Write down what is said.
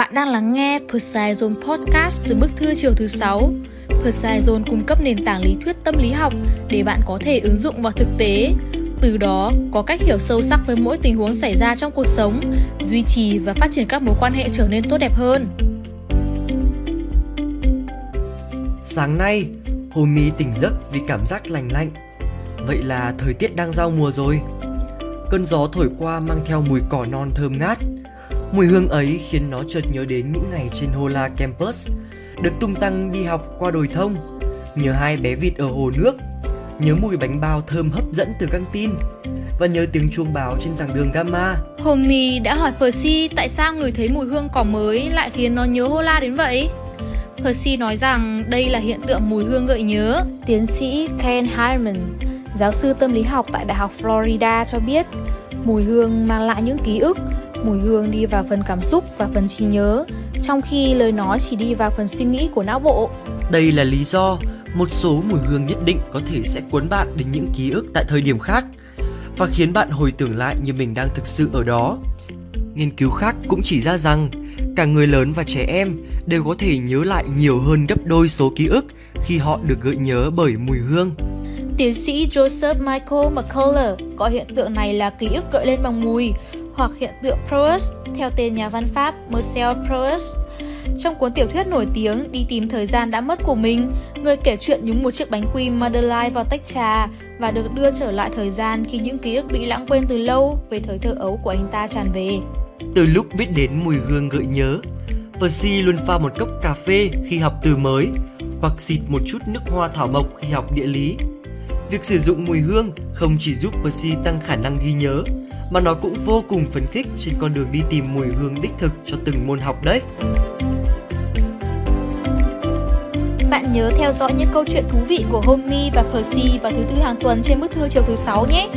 Bạn đang lắng nghe Poseidon Podcast từ bức thư chiều thứ 6. Poseidon cung cấp nền tảng lý thuyết tâm lý học để bạn có thể ứng dụng vào thực tế. Từ đó, có cách hiểu sâu sắc với mỗi tình huống xảy ra trong cuộc sống, duy trì và phát triển các mối quan hệ trở nên tốt đẹp hơn. Sáng nay, Homie tỉnh giấc vì cảm giác lành lạnh. Vậy là thời tiết đang giao mùa rồi. Cơn gió thổi qua mang theo mùi cỏ non thơm ngát. Mùi hương ấy khiến nó chợt nhớ đến những ngày trên Hola Campus, được tung tăng đi học qua đồi thông, nhớ hai bé vịt ở hồ nước, nhớ mùi bánh bao thơm hấp dẫn từ căng tin và nhớ tiếng chuông báo trên giảng đường Gamma. Homie đã hỏi Percy tại sao người thấy mùi hương cỏ mới lại khiến nó nhớ Hola đến vậy. Percy nói rằng đây là hiện tượng mùi hương gợi nhớ. Tiến sĩ Ken Harmon, giáo sư tâm lý học tại Đại học Florida cho biết, mùi hương mang lại những ký ức, mùi hương đi vào phần cảm xúc và phần trí nhớ, trong khi lời nói chỉ đi vào phần suy nghĩ của não bộ. Đây là lý do một số mùi hương nhất định có thể sẽ cuốn bạn đến những ký ức tại thời điểm khác và khiến bạn hồi tưởng lại như mình đang thực sự ở đó. Nghiên cứu khác cũng chỉ ra rằng cả người lớn và trẻ em đều có thể nhớ lại nhiều hơn gấp đôi số ký ức khi họ được gợi nhớ bởi mùi hương. Tiến sĩ Joseph Michael McCullough gọi hiện tượng này là ký ức gợi lên bằng mùi hoặc hiện tượng Proust theo tên nhà văn Pháp Marcel Proust. Trong cuốn tiểu thuyết nổi tiếng Đi tìm thời gian đã mất của mình, người kể chuyện nhúng một chiếc bánh quy Madeleine vào tách trà và được đưa trở lại thời gian khi những ký ức bị lãng quên từ lâu về thời thơ ấu của anh ta tràn về. Từ lúc biết đến mùi hương gợi nhớ, Percy luôn pha một cốc cà phê khi học từ mới hoặc xịt một chút nước hoa thảo mộc khi học địa lý. Việc sử dụng mùi hương không chỉ giúp Percy tăng khả năng ghi nhớ, mà nó cũng vô cùng phấn khích trên con đường đi tìm mùi hương đích thực cho từng môn học đấy. Bạn nhớ theo dõi những câu chuyện thú vị của Homie và Percy vào thứ tư hàng tuần trên bức thư chiều thứ sáu nhé.